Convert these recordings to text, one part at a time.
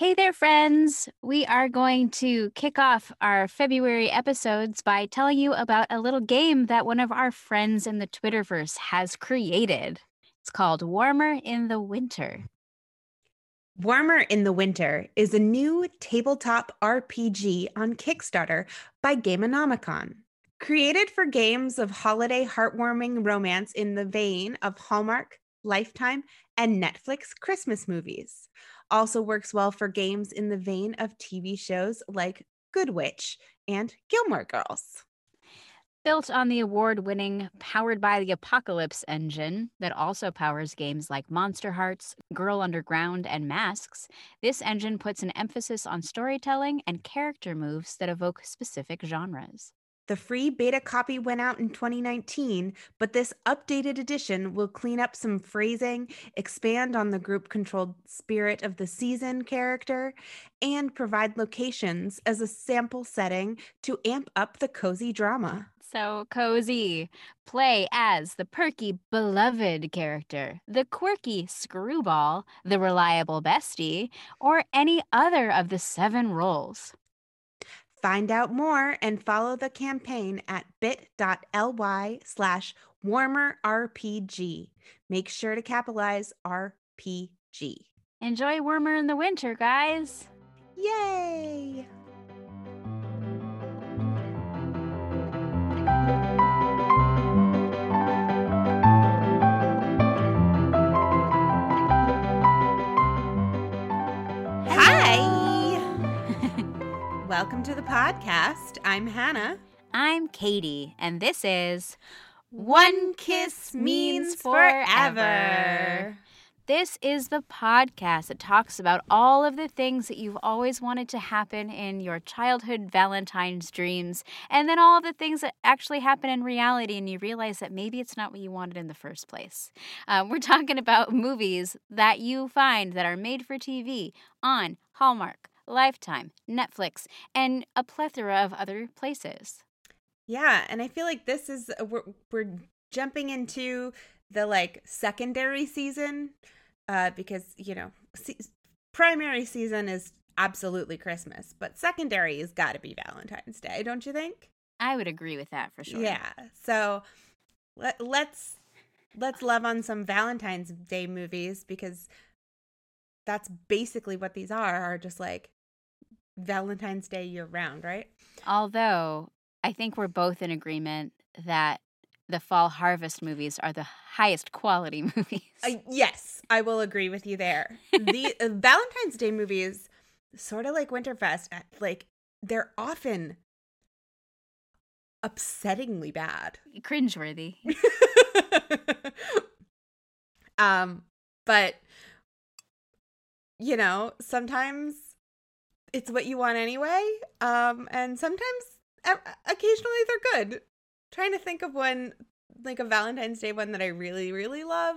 Hey there, friends. We are going to kick off our February episodes by telling you about a little game that one of our friends in the Twitterverse has created. It's called Warmer in the Winter. Warmer in the Winter is a new tabletop RPG on Kickstarter by Gameonomicon. Created for games of holiday heartwarming romance in the vein of Hallmark, Lifetime, and Netflix Christmas movies. Also works well for games in the vein of TV shows like Good Witch and Gilmore Girls. Built on the award winning Powered by the Apocalypse engine that also powers games like Monsterhearts, Girl Underground, and Masks, this engine puts an emphasis on storytelling and character moves that evoke specific genres. The free beta copy went out in 2019, but this updated edition will clean up some phrasing, expand on the group controlled spirit of the season character, and provide locations as a sample setting to amp up the cozy drama so cozy. Play as the perky, beloved character, the quirky screwball, the reliable bestie, or any other of the seven roles. Find out more and follow the campaign at bit.ly slash warmerrpg. Make sure to capitalize RPG. Enjoy Warmer in the Winter, guys. Yay! Welcome to the podcast. I'm Hannah. I'm Katie, and this is One Kiss Means Forever. This is the podcast that talks about all of the things that you've always wanted to happen in your childhood Valentine's dreams, and then all of the things that actually happen in reality, and you realize that maybe it's not what you wanted in the first place. Um, we're talking about movies that you find that are made for TV on Hallmark, Lifetime, Netflix, and a plethora of other places. Yeah, and I feel like this is uh, we're we're jumping into the like secondary season uh because, you know, se- primary season is absolutely Christmas, but secondary has got to be Valentine's Day, don't you think? I would agree with that for sure. Yeah. So let, let's let's love on some Valentine's Day movies because that's basically what these are are just like Valentine's Day year round, right? Although I think we're both in agreement that the fall harvest movies are the highest quality movies. Uh, yes, I will agree with you there. the uh, Valentine's Day movies, sort of like Winterfest, uh, like they're often upsettingly bad, cringeworthy. um, but you know, sometimes it's what you want anyway. Um, and sometimes, occasionally, they're good. trying to think of one, like a Valentine's Day one that I really, really love.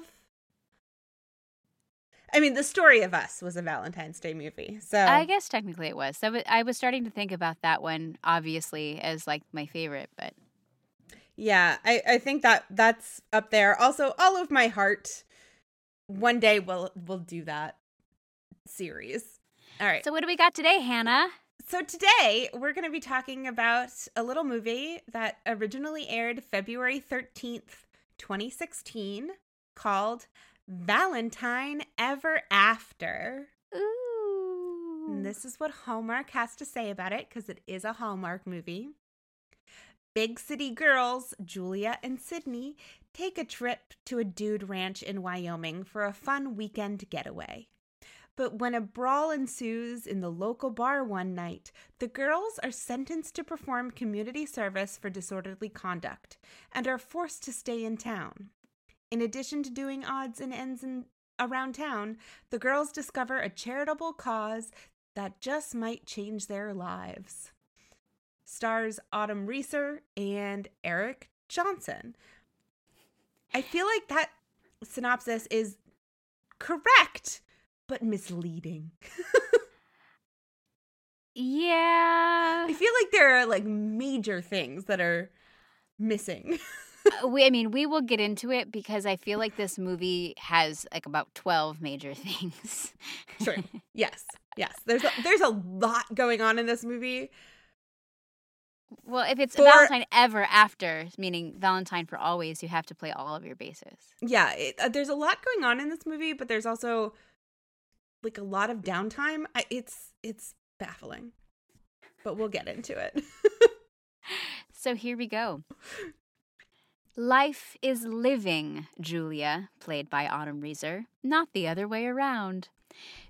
I mean, the story of us was a Valentine's Day movie, so I guess technically it was. So I was starting to think about that one, obviously, as like my favorite, but yeah, I I think that that's up there. Also, all of my heart. One day we'll we'll do that series. All right. So, what do we got today, Hannah? So, today we're going to be talking about a little movie that originally aired February 13th, 2016, called Valentine Ever After. Ooh. And this is what Hallmark has to say about it because it is a Hallmark movie. Big city girls, Julia and Sydney, take a trip to a dude ranch in Wyoming for a fun weekend getaway. But when a brawl ensues in the local bar one night, the girls are sentenced to perform community service for disorderly conduct and are forced to stay in town. In addition to doing odds and ends in, around town, the girls discover a charitable cause that just might change their lives. Stars Autumn Reeser and Eric Johnson. I feel like that synopsis is correct but misleading. yeah. I feel like there are like major things that are missing. Uh, we, I mean, we will get into it because I feel like this movie has like about 12 major things. sure. Yes. Yes, there's a, there's a lot going on in this movie. Well, if it's For- Valentine ever after, meaning Valentine for always, you have to play all of your bases. Yeah, it, uh, there's a lot going on in this movie, but there's also like a lot of downtime. I, it's it's baffling, but we'll get into it. So here we go. Life is living, Julia, played by Autumn Reeser, not the other way around.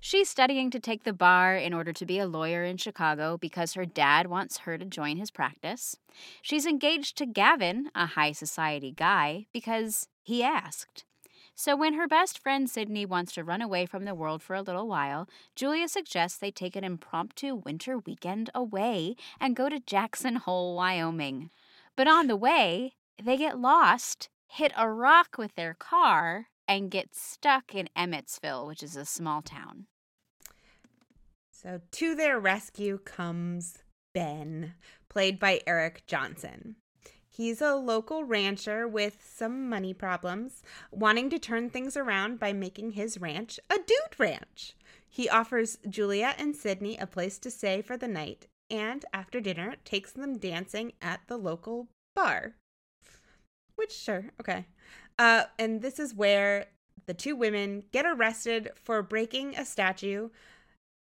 She's studying to take the bar in order to be a lawyer in Chicago because her dad wants her to join his practice. She's engaged to Gavin, a high society guy, because he asked. So when her best friend Sydney wants to run away from the world for a little while, Julia suggests they take an impromptu winter weekend away and go to Jackson Hole, Wyoming. But on the way, they get lost, hit a rock with their car, and get stuck in Emmetsville, which is a small town. so to their rescue comes Ben, played by Eric Johnson. He's a local rancher with some money problems, wanting to turn things around by making his ranch a dude ranch. He offers Julia and Sydney a place to stay for the night, and after dinner, takes them dancing at the local bar. Which, sure, okay. Uh, and this is where the two women get arrested for breaking a statue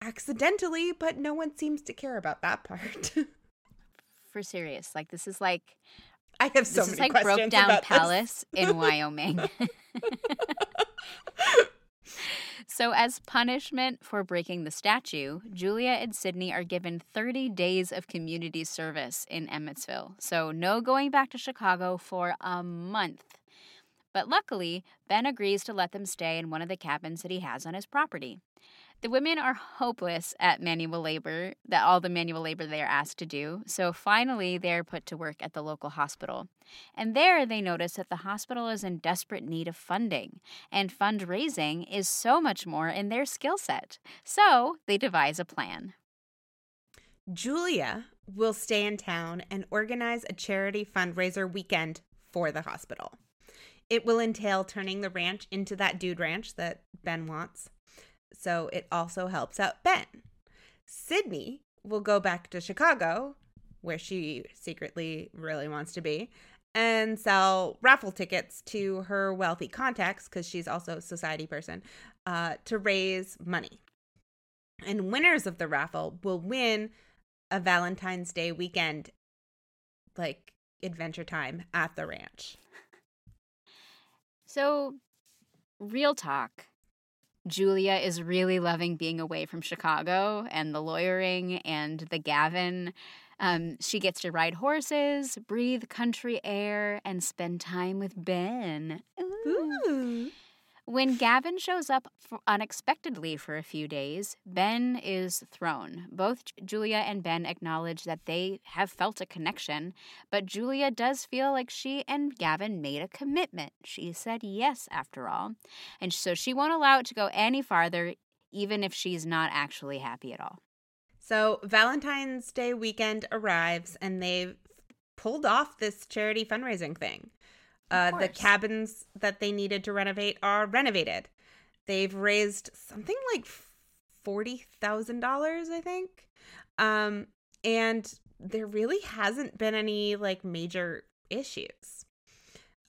accidentally, but no one seems to care about that part. For serious, like this is like I have so this is like questions broke down about this. palace in Wyoming. so, as punishment for breaking the statue, Julia and Sydney are given 30 days of community service in Emmetsville. So, no going back to Chicago for a month. But luckily, Ben agrees to let them stay in one of the cabins that he has on his property. The women are hopeless at manual labor, that all the manual labor they are asked to do. So finally, they are put to work at the local hospital. And there they notice that the hospital is in desperate need of funding, and fundraising is so much more in their skill set. So they devise a plan. Julia will stay in town and organize a charity fundraiser weekend for the hospital. It will entail turning the ranch into that dude ranch that Ben wants. So it also helps out Ben. Sydney will go back to Chicago, where she secretly really wants to be, and sell raffle tickets to her wealthy contacts, because she's also a society person, uh, to raise money. And winners of the raffle will win a Valentine's Day weekend, like adventure time at the ranch. So, real talk. Julia is really loving being away from Chicago and the lawyering and the Gavin. Um, she gets to ride horses, breathe country air, and spend time with Ben. Ooh. When Gavin shows up unexpectedly for a few days, Ben is thrown. Both Julia and Ben acknowledge that they have felt a connection, but Julia does feel like she and Gavin made a commitment. She said yes, after all. And so she won't allow it to go any farther, even if she's not actually happy at all. So Valentine's Day weekend arrives and they've pulled off this charity fundraising thing. Uh, the cabins that they needed to renovate are renovated. They've raised something like forty thousand dollars, I think. Um, and there really hasn't been any like major issues.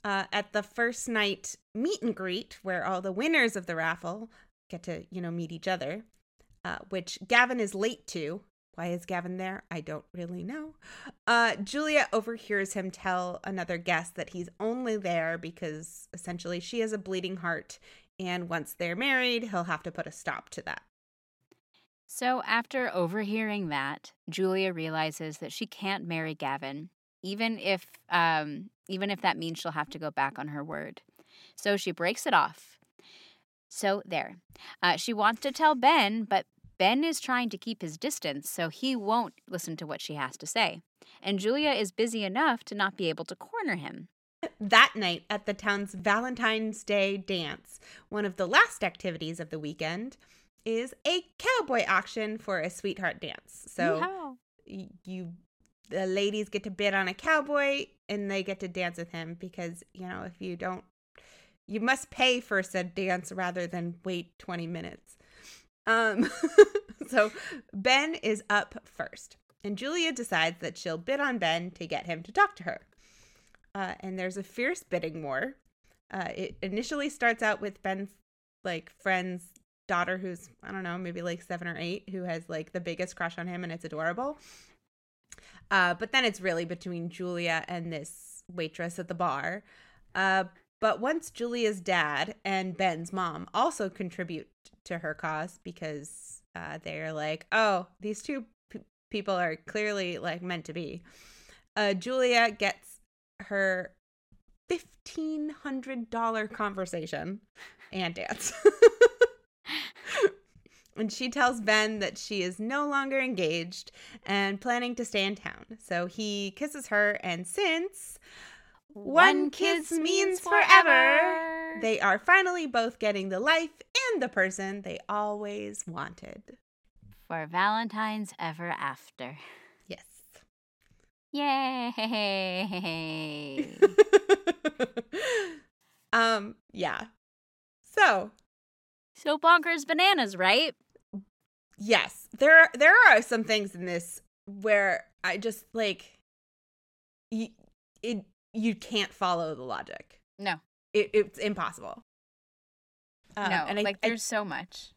Uh, at the first night meet and greet, where all the winners of the raffle get to you know meet each other, uh, which Gavin is late to. Why is Gavin there? I don't really know. Uh, Julia overhears him tell another guest that he's only there because essentially she has a bleeding heart, and once they're married, he'll have to put a stop to that. So, after overhearing that, Julia realizes that she can't marry Gavin, even if um, even if that means she'll have to go back on her word. So she breaks it off. So there, uh, she wants to tell Ben, but Ben is trying to keep his distance, so he won't listen to what she has to say. And Julia is busy enough to not be able to corner him. That night at the town's Valentine's Day dance, one of the last activities of the weekend is a cowboy auction for a sweetheart dance. So Yeehaw. you the ladies get to bid on a cowboy and they get to dance with him because you know if you don't you must pay for said dance rather than wait 20 minutes um So Ben is up first, and Julia decides that she'll bid on Ben to get him to talk to her. Uh, and there's a fierce bidding war. Uh, it initially starts out with Ben's like friend's daughter, who's I don't know, maybe like seven or eight, who has like the biggest crush on him, and it's adorable. Uh, but then it's really between Julia and this waitress at the bar. Uh, but once Julia's dad and Ben's mom also contribute to her cause because uh, they're like, oh, these two p- people are clearly like meant to be. Uh, Julia gets her fifteen hundred dollar conversation and dance. and she tells Ben that she is no longer engaged and planning to stay in town. So he kisses her, and since one kiss means forever, they are finally both getting the life and the person they always wanted. For Valentine's ever after. Yes. Yay! um, yeah. So, so bonkers bananas, right? yes, there there are some things in this where I just like you, it you can't follow the logic. No. It, it's impossible. Um, no, and I, like I there's so much.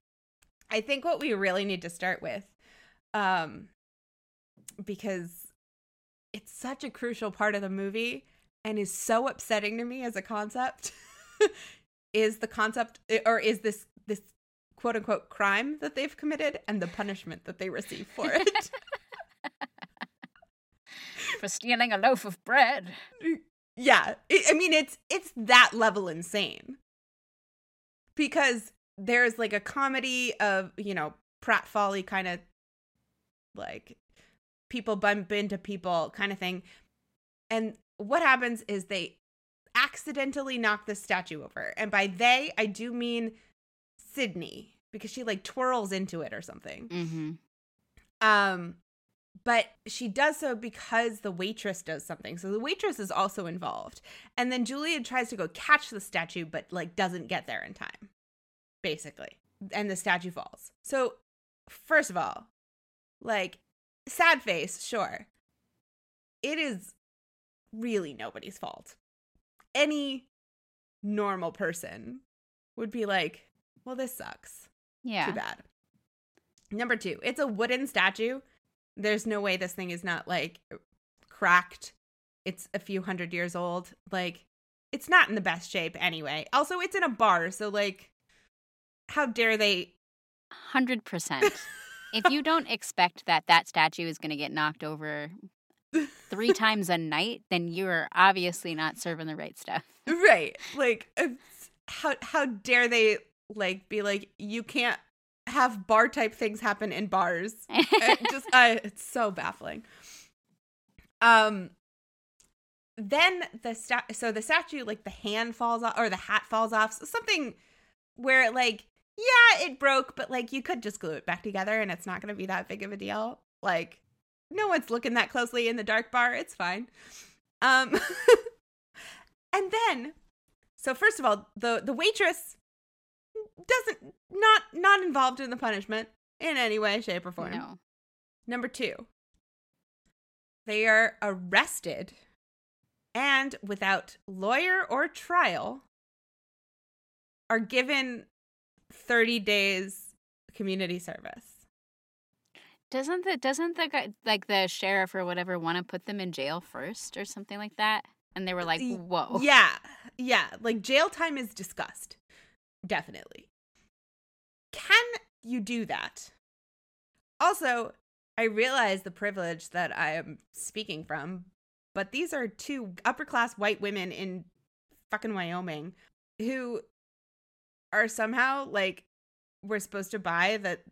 I think what we really need to start with, um, because it's such a crucial part of the movie and is so upsetting to me as a concept, is the concept or is this this quote unquote crime that they've committed and the punishment that they receive for it. For stealing a loaf of bread. yeah, I mean it's it's that level insane. Because there's like a comedy of, you know, pratfally kind of like people bump into people kind of thing. And what happens is they accidentally knock the statue over. And by they, I do mean Sidney because she like twirls into it or something. Mm-hmm. Um but she does so because the waitress does something. So the waitress is also involved. And then Julia tries to go catch the statue but like doesn't get there in time. Basically. And the statue falls. So first of all, like sad face, sure. It is really nobody's fault. Any normal person would be like, well, this sucks. Yeah. Too bad. Number two, it's a wooden statue. There's no way this thing is not like cracked. It's a few hundred years old. Like, it's not in the best shape anyway. Also, it's in a bar. So, like, how dare they? 100%. if you don't expect that that statue is going to get knocked over three times a night, then you're obviously not serving the right stuff. Right. Like, how, how dare they, like, be like, you can't have bar type things happen in bars. it just I it's so baffling. Um then the sta- so the statue like the hand falls off or the hat falls off something where it like yeah it broke but like you could just glue it back together and it's not going to be that big of a deal like no one's looking that closely in the dark bar it's fine um and then so first of all the the waitress doesn't not not involved in the punishment in any way shape or form No. Number two, they are arrested and without lawyer or trial are given 30 days community service. Doesn't the doesn't the guy like the sheriff or whatever want to put them in jail first or something like that? And they were uh, like, "Whoa." Yeah. Yeah. Like jail time is discussed. Definitely. Can you do that? Also, I realize the privilege that I am speaking from, but these are two upper class white women in fucking Wyoming who are somehow like we're supposed to buy that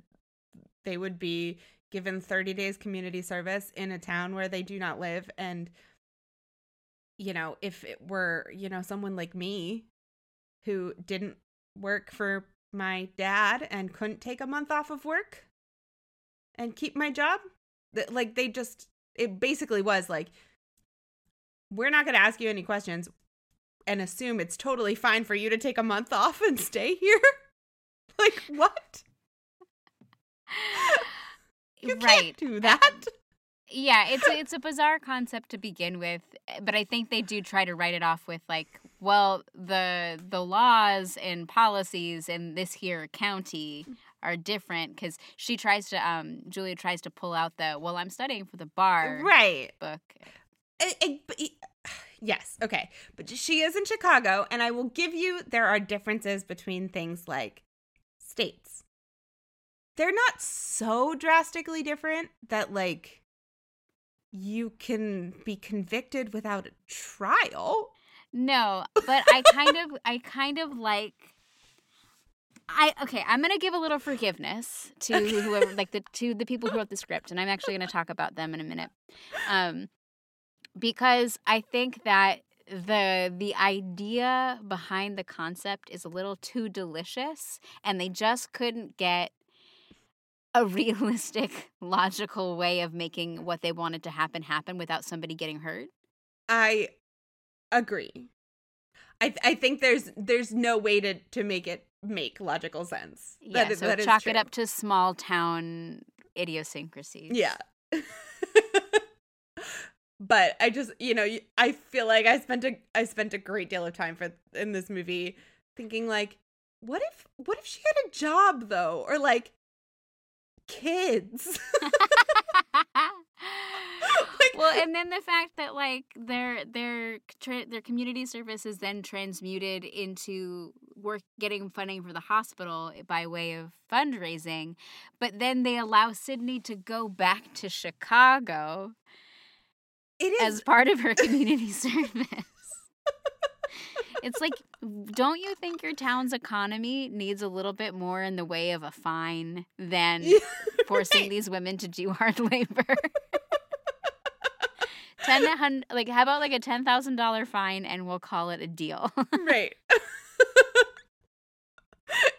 they would be given 30 days community service in a town where they do not live and you know if it were you know someone like me who didn't work for my dad and couldn't take a month off of work and keep my job like they just it basically was like we're not going to ask you any questions and assume it's totally fine for you to take a month off and stay here like what You Right. can't do uh, that. Yeah, it's a, it's a bizarre concept to begin with, but I think they do try to write it off with like, well, the the laws and policies in this here county are different because she tries to um Julia tries to pull out the well I'm studying for the bar Right. book. I- I- but y- yes, okay. But she is in Chicago, and I will give you there are differences between things like states. They're not so drastically different that, like, you can be convicted without a trial. No, but I kind of I kind of like I okay, I'm gonna give a little forgiveness to whoever like the to the people who wrote the script, and I'm actually gonna talk about them in a minute. Um because I think that the the idea behind the concept is a little too delicious and they just couldn't get a realistic logical way of making what they wanted to happen happen without somebody getting hurt. I agree. I th- I think there's there's no way to to make it make logical sense. Yeah, That so that is chalk it up to small town idiosyncrasies. Yeah. but I just, you know, I feel like I spent a I spent a great deal of time for in this movie thinking like what if what if she had a job though or like kids? well, and then the fact that like their their tra- their community service is then transmuted into work getting funding for the hospital eh, by way of fundraising, but then they allow Sydney to go back to Chicago it is as part of her community service. It's like, don't you think your town's economy needs a little bit more in the way of a fine than Yeah, forcing right. these women to do hard labor? Ten to hun- like how about like a ten thousand dollar fine and we'll call it a deal. right.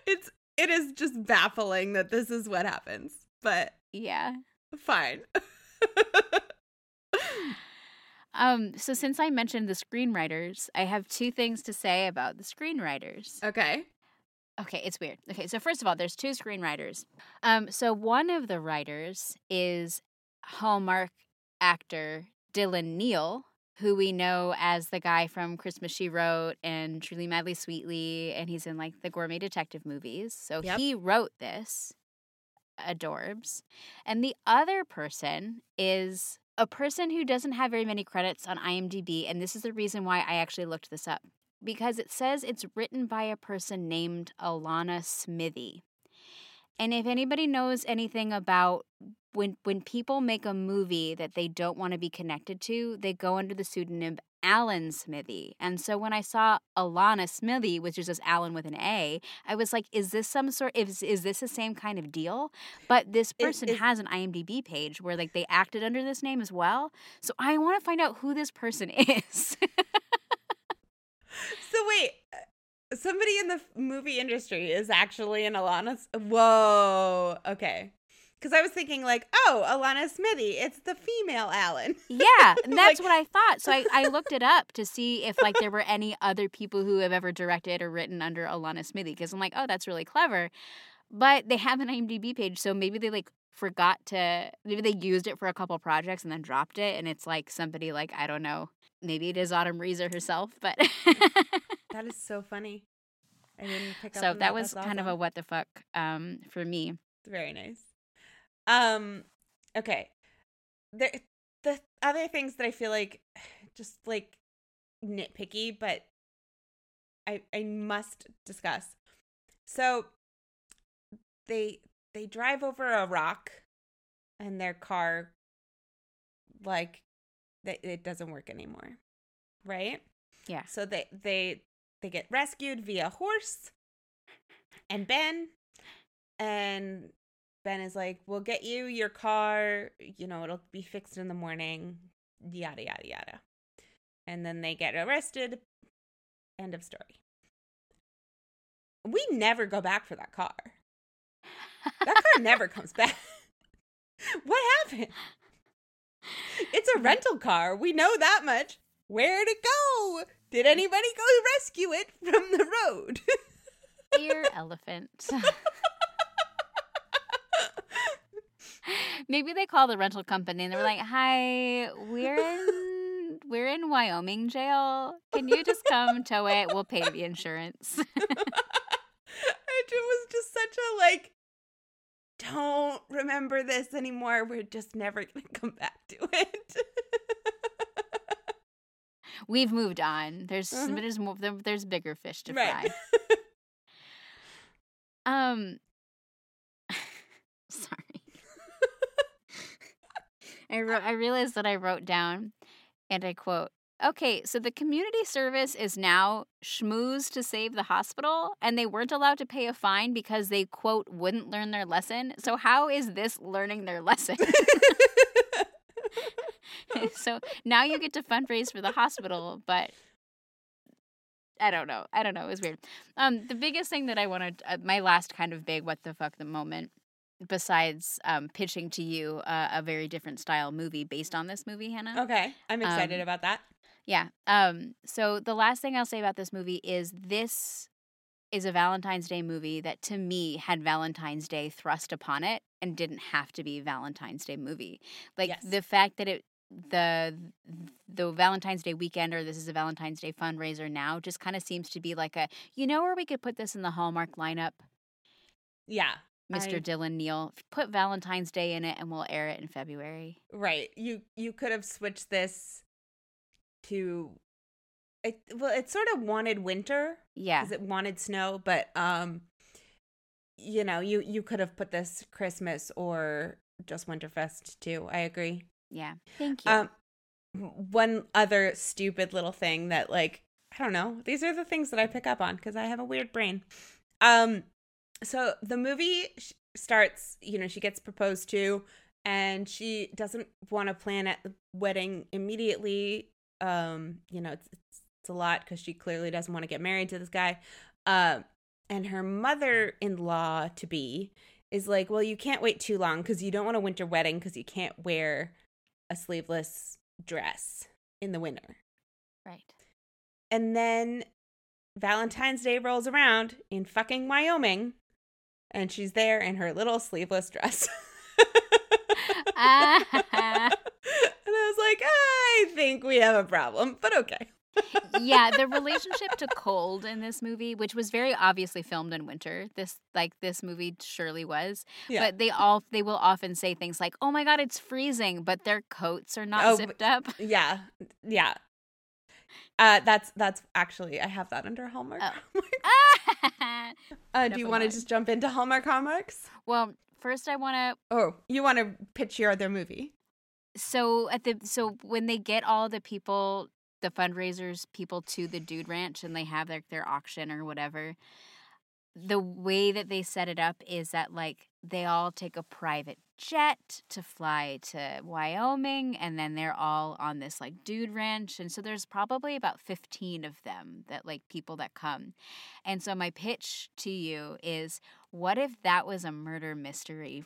it's it is just baffling that this is what happens. But yeah. fine. Um. So since I mentioned the screenwriters, I have two things to say about the screenwriters. okay. Okay, it's weird. Okay, so first of all, there's two screenwriters. Um, so one of the writers is Hallmark actor Dylan Neal, who we know as the guy from Christmas She Wrote and Truly Madly Sweetly, and he's in like the gourmet detective movies. So Yep. he wrote this, Adorbs. And the other person is a person who doesn't have very many credits on IMDb, and this is the reason why I actually looked this up because it says it's written by a person named Alana Smithy. And if anybody knows anything about when when people make a movie that they don't want to be connected to, they go under the pseudonym Alan Smithee. And so when I saw Alana Smithy, which is just Alan with an A, I was like, is this some sort is is this the same kind of deal? But this Is- person is- has an IMDb page where like they acted under this name as well. So I want to find out who this person is. So wait, somebody in the movie industry is actually an Alana. Whoa. Okay. Because I was thinking like, oh, Alana Smithy, it's the female Alan. Yeah, and that's Like- what I thought. So I, I looked it up to see if like there were any other people who have ever directed or written under Alana Smithy because I'm like, oh, that's really clever. But they have an IMDb page, so maybe they like forgot to maybe they used it for a couple projects and then dropped it, and it's like somebody like I don't know, maybe it is Autumn Reeser herself, but That is so funny. I didn't pick up. so on that was That's kind of a what the fuck um for me. It's very nice. Um. Okay. The the other things that I feel like just like nitpicky, but I I must discuss. So they they drive over a rock and their car like that it doesn't work anymore. Right? Yeah. So they they they get rescued via horse and Ben and Ben is like, "We'll get you your car, you know, it'll be fixed in the morning." Yada yada yada. And then they get arrested. End of story. We never go back for that car. That car never comes back. what happened? It's a rental car. We know that much. Where'd it go? Did anybody go rescue it from the road? Dear elephant. Maybe they call the rental company and they're like, "Hi, we're in we're in Wyoming jail. Can you just come tow it? We'll pay the insurance." it was just such a like don't remember this anymore. We're just never going to come back to it. We've moved on. There's Mhm. there's more there's bigger fish to right. fry. Um sorry. I wrote I realized that I wrote down and I quote Okay, so the community service is now schmooze to save the hospital, and they weren't allowed to pay a fine because they, quote, wouldn't learn their lesson. So, how is this learning their lesson? so now you get to fundraise for the hospital, but I don't know. I don't know. It was weird. Um, the biggest thing that I wanted, uh, my last kind of big what the fuck the moment, besides um, pitching to you uh, a very different style movie based on this movie, Hannah. okay. I'm excited Um, about that. Yeah. Um. So the last thing I'll say about this movie is this is a Valentine's Day movie that to me had Valentine's Day thrust upon it and didn't have to be a Valentine's Day movie. Like Yes. the fact that it the the Valentine's Day weekend or this is a Valentine's Day fundraiser now just kind of seems to be like a you know where we could put this in the Hallmark lineup, Yeah. Mr. I- Dylan Neal. Put Valentine's Day in it and we'll air it in February. Right. You you could have switched this to it well it sort of wanted winter Yeah. because it wanted snow, but um you know, you you could have put this Christmas or just Winterfest too. I agree. Yeah. Thank you. Um one other stupid little thing that like I don't know. These are the things that I pick up on because I have a weird brain. Um so the movie starts, you know, she gets proposed to and she doesn't want to plan at the wedding immediately. Um, you know, it's it's, it's a lot cuz she clearly doesn't want to get married to this guy. Uh, and her mother-in-law to be is like, "Well, you can't wait too long cuz you don't want a winter wedding cuz you can't wear a sleeveless dress in the winter." right. And then Valentine's Day rolls around in fucking Wyoming, and she's there in her little sleeveless dress. Ah. and I was like, I think we have a problem, but okay. Yeah, the relationship to cold in this movie, which was very obviously filmed in winter, this like this movie surely was. Yeah. But they all they will often say things like, "Oh my god, it's freezing," but their coats are not Oh, zipped up. Yeah, yeah. Uh, that's that's actually I have that under Hallmark. Oh. Uh, do you want to just jump into Hallmark Hallmarks? well, first I want to Oh, you want to pitch your other movie? so at the so when they get all the people the fundraisers people to the dude ranch and they have their their auction or whatever the way that they set it up is that like they all take a private jet to fly to Wyoming and then they're all on this like dude ranch and so there's probably about 15 of them that like people that come. And so my pitch to you is what if that was a murder mystery?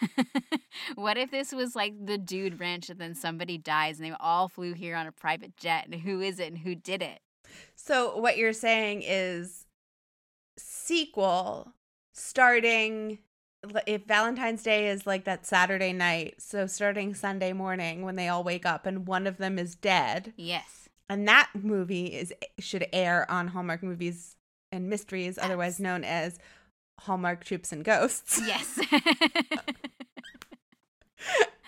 what if this was like the dude ranch and then somebody dies and they all flew here on a private jet and who is it and who did it? So what you're saying is sequel starting if Valentine's Day is like that Saturday night, so starting Sunday morning when they all wake up and one of them is dead, Yes. and that movie is should air on Hallmark Movies and Mysteries, otherwise known as Hallmark Troops and Ghosts. Yes.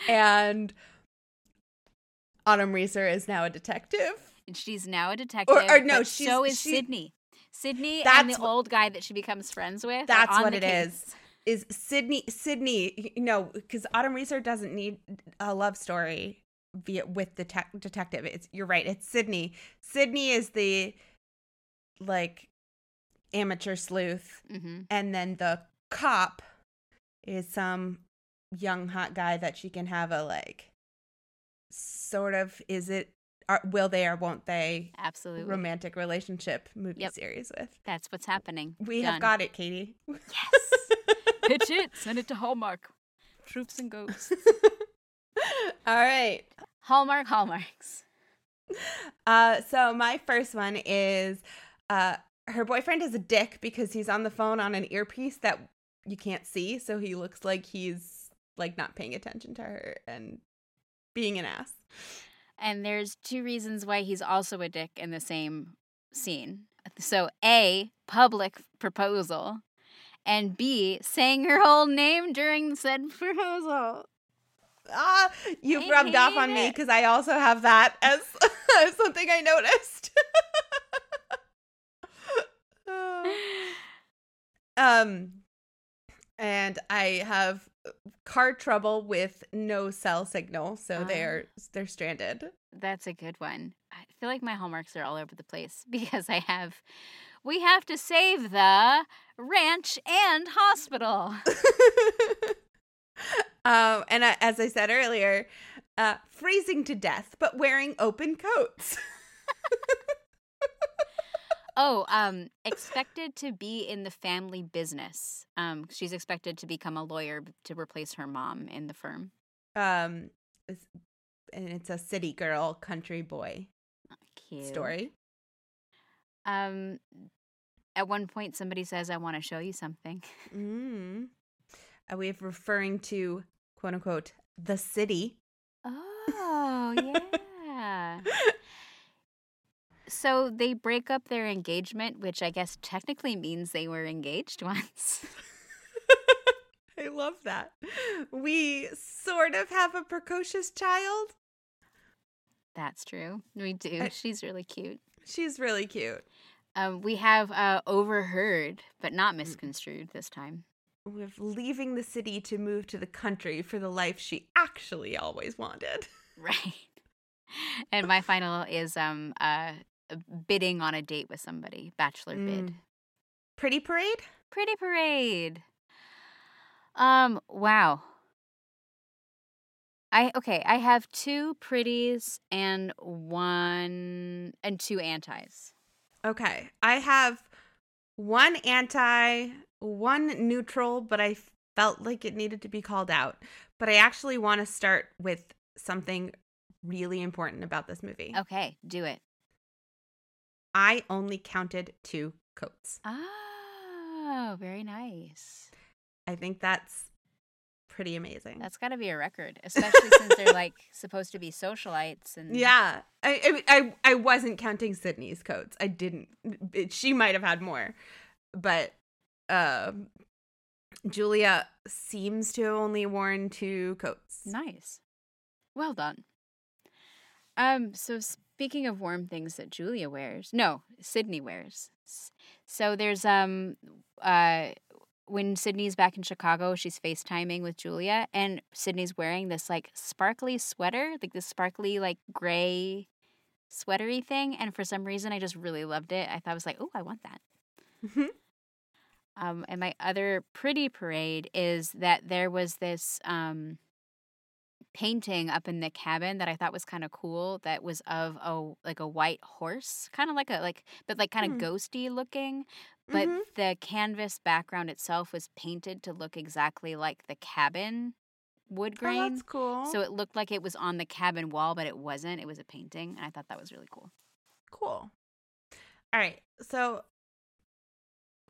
and Autumn Reeser is now a detective. and she's now a detective. or no, but she's- so is she- Sydney. Sydney and That's the what- old guy that she becomes friends with. That's what the it case. is. Is Sydney Sydney? You know, because Autumn Reeser doesn't need a love story via with the tech detective. It's you're right. It's Sydney. Sydney is the like amateur sleuth, Mm-hmm. and then the cop is some young hot guy that she can have a like sort of is it are, will they or won't they Absolutely. romantic relationship movie Yep. series with. That's what's happening. We Done. have got it, Katie. Yes. Pitch it. Send it to Hallmark. Troops and ghosts. All right. Hallmark Hallmarks. Uh, so my first one is uh, her boyfriend is a dick because he's on the phone on an earpiece that you can't see, so he looks like he's like not paying attention to her and being an ass. And there's two reasons why he's also a dick in the same scene. So, A, public proposal, and B, saying her whole name during said proposal. Ah, you've I rubbed off on me because I also have that as, as something I noticed. um, and I have car trouble with no cell signal, so Ah. they're they're stranded. That's a good one. I feel like my hallmarks are all over the place because I have, we have to save the ranch and hospital. um, and I, as I said earlier, uh, freezing to death, but wearing open coats. Oh, um, expected to be in the family business. Um, she's expected to become a lawyer to replace her mom in the firm. Um, it's- and it's a city girl, country boy Cute. story. Um, at one point, somebody says, "I want to show you something." Mm. A way of referring to quote unquote the city. Oh, yeah. so they break up their engagement, which I guess technically means they were engaged once. I love that. We sort of have a precocious child. That's true. We do. I- She's really cute. She's really cute. Um, we have uh, overheard, but not misconstrued this time. With leaving the city to move to the country for the life she actually always wanted. Right. And my final is um uh bidding on a date with somebody, bachelor bid. Mm. Pretty parade? Pretty parade. Um wow. I okay, I have two pretties and one and two antis. Okay. I have one anti, one neutral, but I felt like it needed to be called out. But I actually want to start with something really important about this movie. Okay, do it. I only counted two coats. Oh, very nice. I think that's pretty amazing. That's got to be a record, especially since they're like supposed to be socialites and yeah. I, I I wasn't counting Sydney's coats. I didn't. It, she might have had more, but um, Julia seems to have only worn two coats. Nice. Well done. Um, so speaking of warm things that Julia wears, no, Sydney wears. So there's um uh when Sydney's back in Chicago, she's FaceTiming with Julia and Sydney's wearing this like sparkly sweater, like this sparkly like gray sweatery thing, and for some reason I just really loved it. I thought I was like, "Oh, I want that." Mhm. Um, and my other pretty parade is that there was this um, painting up in the cabin that I thought was kind of cool. That was of a like a white horse, kind of like a like, but like kind of Hmm. ghosty looking. But Mhm. the canvas background itself was painted to look exactly like the cabin wood Oh, grain. that's cool. so it looked like it was on the cabin wall, but it wasn't. It was a painting, and I thought that was really cool. cool. All right. So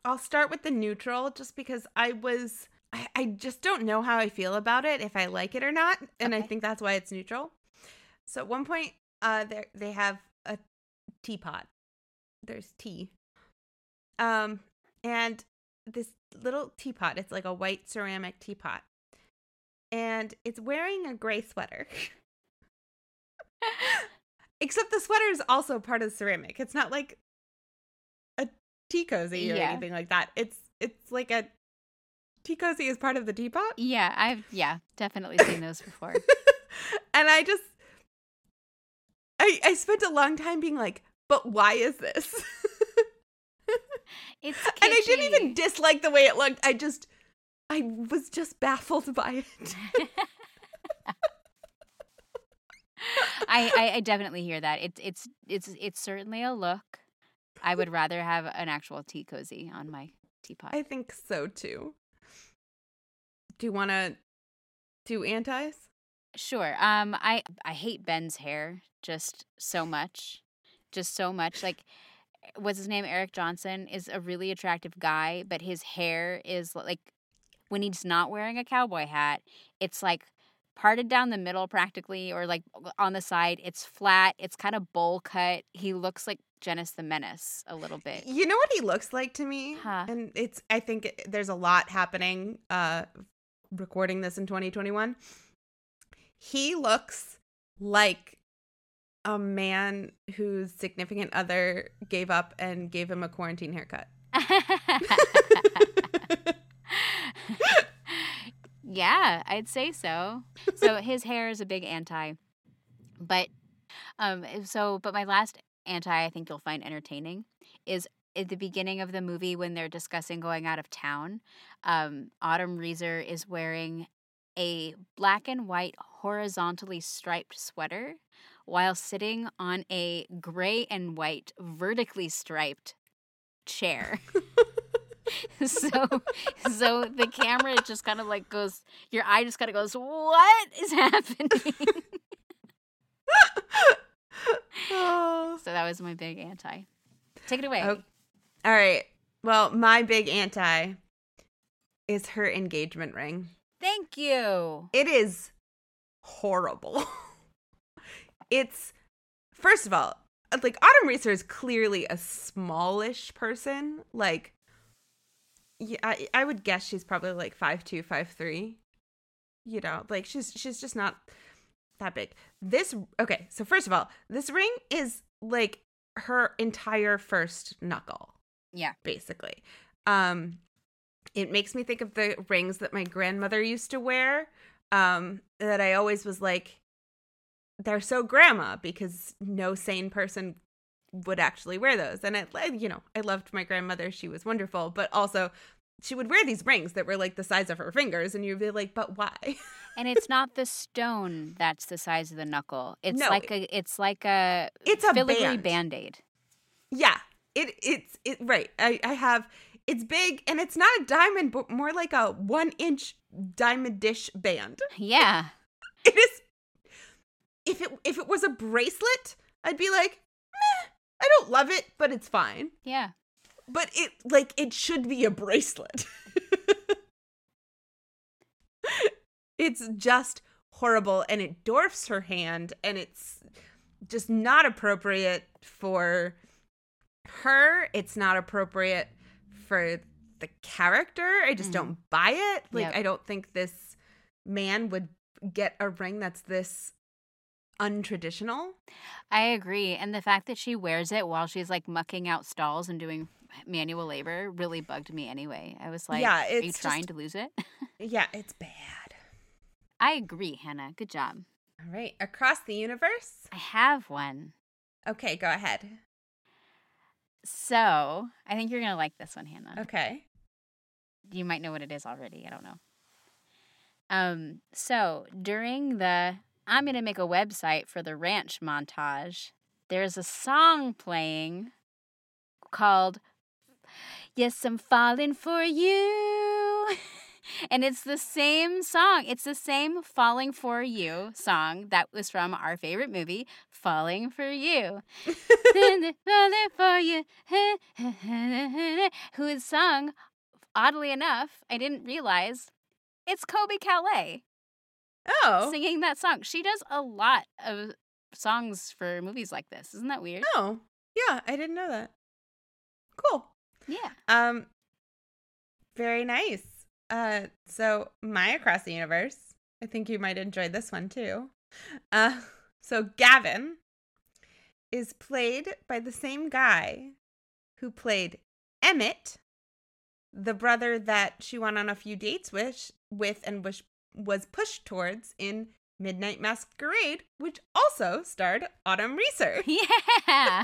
I'll start with the neutral just because I was I, I just don't know how I feel about it if I like it or not. And I think that's why it's neutral. So at one point, uh they they have a teapot. There's tea. Um and this little teapot, it's like a white ceramic teapot. And it's wearing a gray sweater. Except the sweater is also part of the ceramic. It's not like a tea cozy or Yeah. anything like that. It's it's like a tea cozy is part of the teapot. Yeah, I've yeah definitely seen those before. and I just I I spent a long time being like, but why is this? It's and I didn't even dislike the way it looked. I just I was just baffled by it. I, I I definitely hear that. It's it's it's it's certainly a look. I would rather have an actual tea cozy on my teapot. I think so too. Do you want to do antis? Sure. Um I I hate Ben's hair just so much. Just so much. Like what's his name? Eric Johnson is a really attractive guy, but his hair is like when he's not wearing a cowboy hat, it's like parted down the middle practically or like on the side. It's flat, it's kind of bowl cut. He looks like Dennis the Menace a little bit. You know what he looks like to me? Huh. And it's I think there's a lot happening uh recording this in 2021. He looks like a man whose significant other gave up and gave him a quarantine haircut. yeah, I'd say so. So his hair is a big anti. But um so but my last anti I think you'll find entertaining is at the beginning of the movie when they're discussing going out of town. Um Autumn Reeser is wearing a black and white horizontally striped sweater while sitting on a gray and white vertically striped chair. so so the camera just kind of like goes your eye just kind of goes what is happening oh. so that was my big anti take it away Oh. All right. Well, my big anti is her engagement ring. thank you It is horrible. it's first of all, like Autumn Reeser is clearly a smallish person. Like, yeah, I, I would guess she's probably like five two, five three. You know, like she's she's just not that big. This okay. So first of all, this ring is like her entire first knuckle yeah basically. Um, it makes me think of the rings that my grandmother used to wear. Um, that I always was like, they're so grandma because no sane person would actually wear those. And I, you know, I loved my grandmother; she was wonderful. But also, she would wear these rings that were like the size of her fingers, and you'd be like, but why? and it's not the stone that's the size of the knuckle it's No, like a it's like a It's a filigree band. band-aid yeah, it it's it right. I I have. It's big and it's not a diamond, but more like a one inch diamond dish band. yeah It is. If it if it was a bracelet, I'd be like, Meh, I don't love it, but it's fine. yeah But it like it should be a bracelet. it's just horrible, and it dwarfs her hand, and it's just not appropriate for her. It's not appropriate for the character. I just Mhm. don't buy it. Like Yep. I don't think this man would get a ring that's this untraditional. I agree. And the fact that she wears it while she's like mucking out stalls and doing manual labor really bugged me anyway. I was like, Yeah, are you trying just- to lose it? Yeah, it's bad. I agree, Hannah. Good job. All right, across the universe. I have one. Okay, go ahead. So I think you're going to like this one, Hannah. Okay. You might know what it is already. I don't know. Um, so during the I'm going to make a website for the ranch montage, there's a song playing called Yes, I'm Falling for You. And it's the same song. It's the same Falling for You song that was from our favorite movie, Falling for You. Falling for You. Who is sung, oddly enough, I didn't realize, it's Colbie Caillat Oh. singing that song. She does a lot of songs for movies like this. Isn't that weird? Oh. Yeah, I didn't know that. Cool. Yeah. Um very nice. Uh so my across the universe. I think you might enjoy this one too. Uh so Gavin is played by the same guy who played Emmett, the brother that she went on a few dates with with and was was pushed towards in Midnight Masquerade, which also starred Autumn Reeser. Yeah.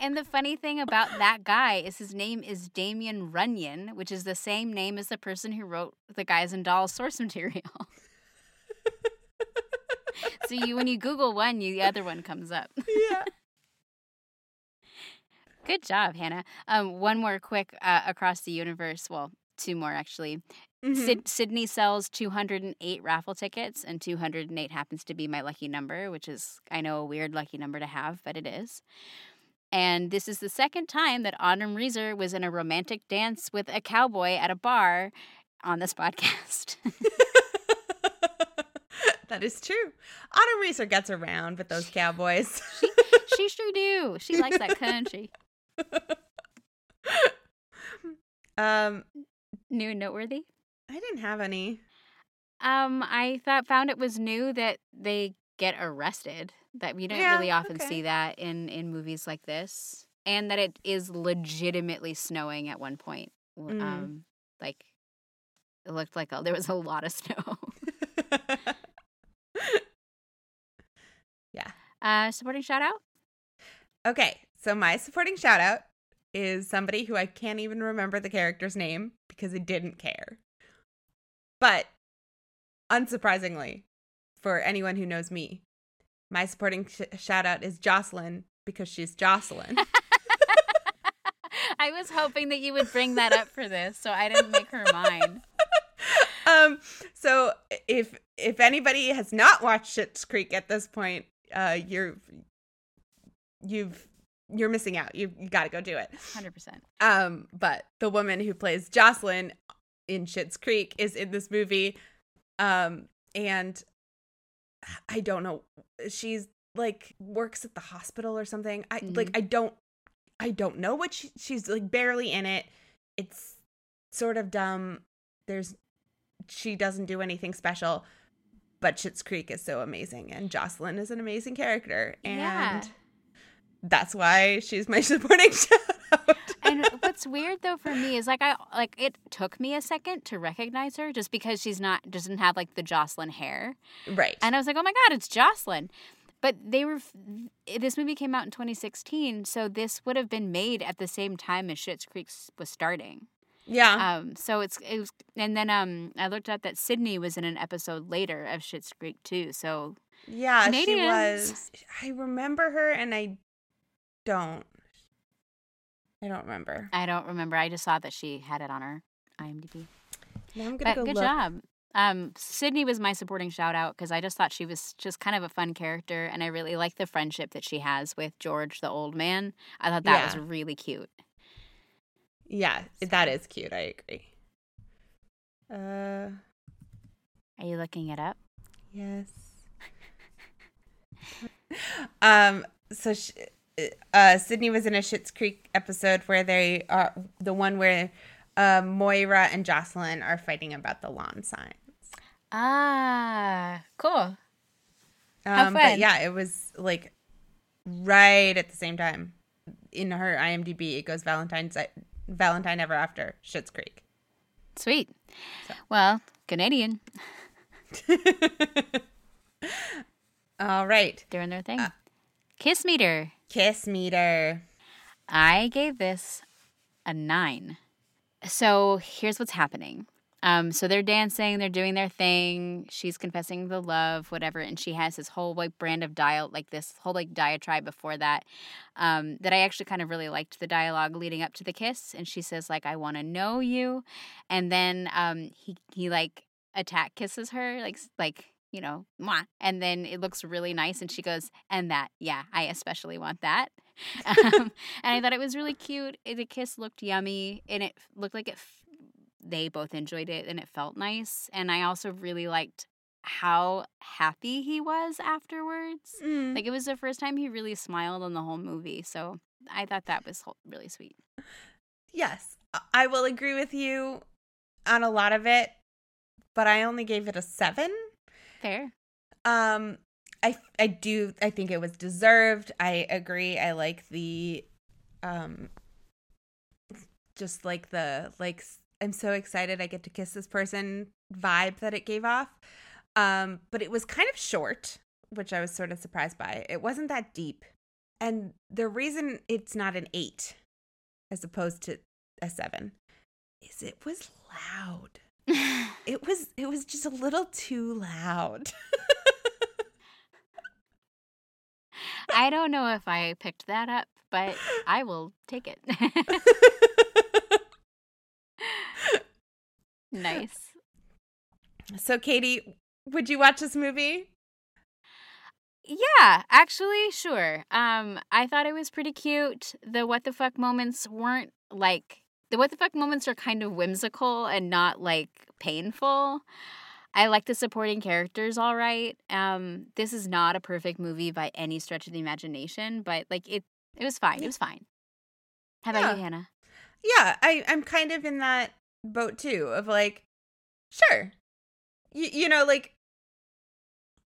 and the funny thing about that guy is his name is Damon Runyan, which is the same name as the person who wrote the Guys and Dolls source material. so you when you Google one, you the other one comes up. yeah. Good job, Hannah. Um, one more quick uh, across the universe. Well, two more actually. Mhm. Syd- Sydney sells 208 raffle tickets, and 208 happens to be my lucky number, which is, I know, a weird lucky number to have, but it is. And this is the second time that Autumn Reeser was in a romantic dance with a cowboy at a bar. on this podcast. that is true. Autumn Reeser gets around with those cowboys. she, she sure do. She likes that country. um, New and noteworthy. I didn't have any. Um, I thought found it was new that they get arrested. That we don't Yeah, really often okay. see that in in movies like this, and that it is legitimately snowing at one point. Mm. Um, like it looked like a, there was a lot of snow. yeah. Uh, supporting shout out. Okay, so my supporting shout out is somebody who I can't even remember the character's name because I didn't care. But unsurprisingly, for anyone who knows me, my supporting sh- shout out is Jocelyn because she's Jocelyn. I was hoping that you would bring that up for this, so I didn't make her mine. um so if if anybody has not watched Schitt's Creek at this point, uh you're you've you're missing out. You you got to go do it. Hundred percent. Um, but the woman who plays Jocelyn in Schitt's Creek is in this movie. Um, and I don't know. She's like works at the hospital or something. I like I don't I don't know what she, she's like barely in it. It's sort of dumb. There's she doesn't do anything special. But Schitt's Creek is so amazing and Jocelyn is an amazing character and Yeah. that's why she's my supporting shout out. And what's weird though for me is like I like it took me a second to recognize her just because she's not doesn't have like the Jocelyn hair, right. and I was like, oh my god, it's Jocelyn. But they were this movie came out in 2016, so this would have been made at the same time as Schitt's Creek was starting. yeah. Um, so it's it was, and then um, I looked up that Sydney was in an episode later of Schitt's Creek too. So yeah, she was. I remember her and I don't. I don't remember. I don't remember. I just saw that she had it on her IMDb. Now I'm gonna But go good look. job. Um, Sydney was my supporting shout out because I just thought she was just kind of a fun character, and I really like the friendship that she has with George, the old man. I thought that was really cute. Yeah, that is cute. I agree. Uh, Are you looking it up? yes. um. So, sh- uh, Sydney was in a Schitt's Creek episode where they are the one where, uh, Moira and Jocelyn are fighting about the lawn signs. Ah, cool. Um, but yeah, it was like right at the same time in her IMDb. It goes Valentine's Valentine Ever After Schitt's Creek. Sweet. Well, Canadian All right, doing their Uh, thing. Kiss meter. Kiss meter. I gave this a nine. So here's what's happening. Um, so they're dancing, they're doing their thing. She's confessing the love, whatever, and she has this whole like brand of dial, like this whole like diatribe before that. Um, that I actually kind of really liked the dialogue leading up to the kiss. And she says like, "I want to know you," and then um, he he like attack kisses her, like like you know, mwah. and then it looks really nice. And she goes, "And that, yeah, I especially want that." um, and I thought it was really cute. The kiss looked yummy, and it looked like it. F- they both enjoyed it, and it felt nice. And I also really liked how happy he was afterwards. Mm. Like it was the first time he really smiled on the whole movie. So I thought that was really sweet. Yes, I- I will agree with you on a lot of it, but I only gave it a seven. Fair. Um, I I do I think it was deserved. I agree. I like the, um, just like the like I'm so excited I get to kiss this person vibe that it gave off. Um, but it was kind of short, which I was sort of surprised by. It wasn't that deep, and the reason it's not an eight as opposed to a seven is it was loud. It was it was just a little too loud. I don't know if I picked that up, but I will take it. nice. So, Katie, would you watch this movie? Yeah, actually, sure. Um, I thought it was pretty cute. The what the fuck moments weren't like the what the fuck moments are kind of whimsical and not like painful. I like the supporting characters all right. Um, this is not a perfect movie by any stretch of the imagination, but like it, it was fine. It was fine. How about Yeah. you, Hannah? Yeah, I I'm kind of in that boat too of like sure. You you know like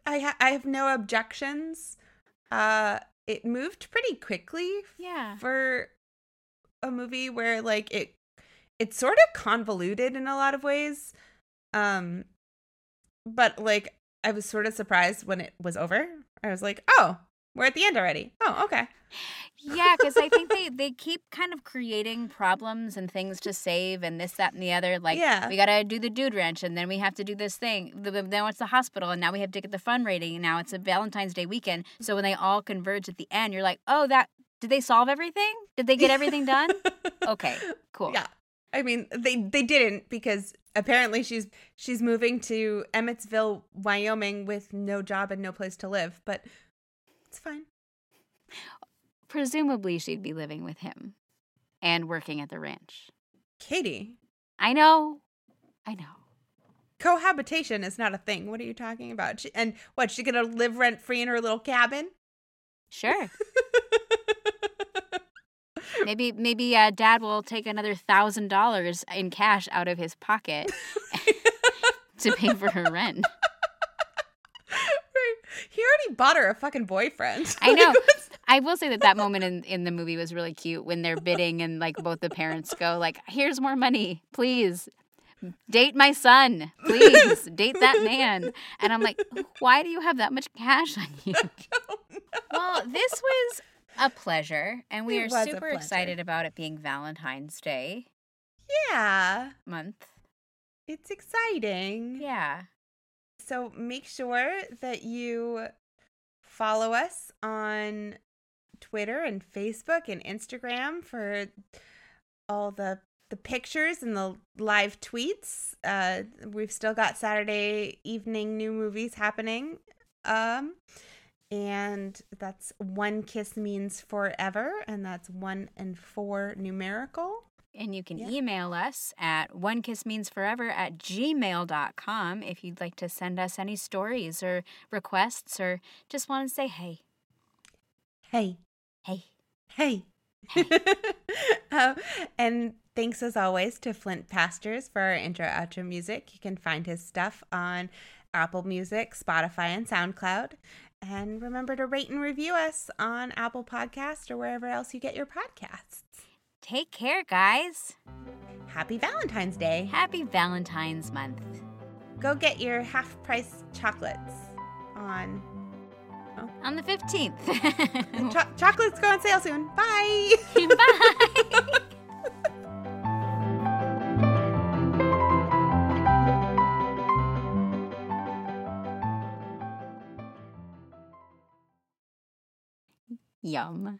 I ha- I have no objections. Uh it moved pretty quickly Yeah. for a movie where like it it's sort of convoluted in a lot of ways. Um but like I was sort of surprised when it was over. I was like, "Oh, we're at the end already." Oh, okay. Yeah, because I think they they keep kind of creating problems and things to save and this, that, and the other. Like, Yeah. we gotta do the dude ranch, and then we have to do this thing. The- the- Then it's the hospital, and now we have to get the fund rating. And now it's a Valentine's Day weekend. So when they all converge at the end, you're like, oh, that did they solve everything? Did they get everything done? Okay, cool. Yeah. I mean, they they didn't because apparently she's she's moving to Emmetsville, Wyoming with no job and no place to live, but it's fine. Presumably, she'd be living with him and working at the ranch. Katie, I know, I know. cohabitation is not a thing. What are you talking about? She, and what, she going to live rent free in her little cabin? Sure. Maybe maybe uh, Dad will take another thousand dollars in cash out of his pocket to pay for her rent. he already bought her a fucking boyfriend. I know. I will say that that moment in, in the movie was really cute when they're bidding and like both the parents go like, "Here's more money, please." Date my son, please. Date that man. And I'm like, why do you have that much cash on you? Well, this was a pleasure, and we It are super excited about it being Valentine's Day yeah, month. it's exciting. Yeah. So make sure that you follow us on Twitter and Facebook and Instagram for all the the pictures and the live tweets. Uh, we've still got Saturday evening new movies happening. Um, and that's one kiss means forever, and that's one and four numerical. And you can Yeah. email us at one kiss means forever at gmail.com if you'd like to send us any stories or requests or just want to say hey. Hey, Hey. Hey. Um, and thanks as always to Flint Pastures for our intro outro music. You can find his stuff on Apple Music, Spotify, and SoundCloud. And remember to rate and review us on Apple Podcast or wherever else you get your podcasts. Take care, guys. Happy Valentine's Day. Happy Valentine's month. Go get your half price chocolates on oh. On the 15th. Cho- chocolates go on sale soon. Bye. Bye. Yum.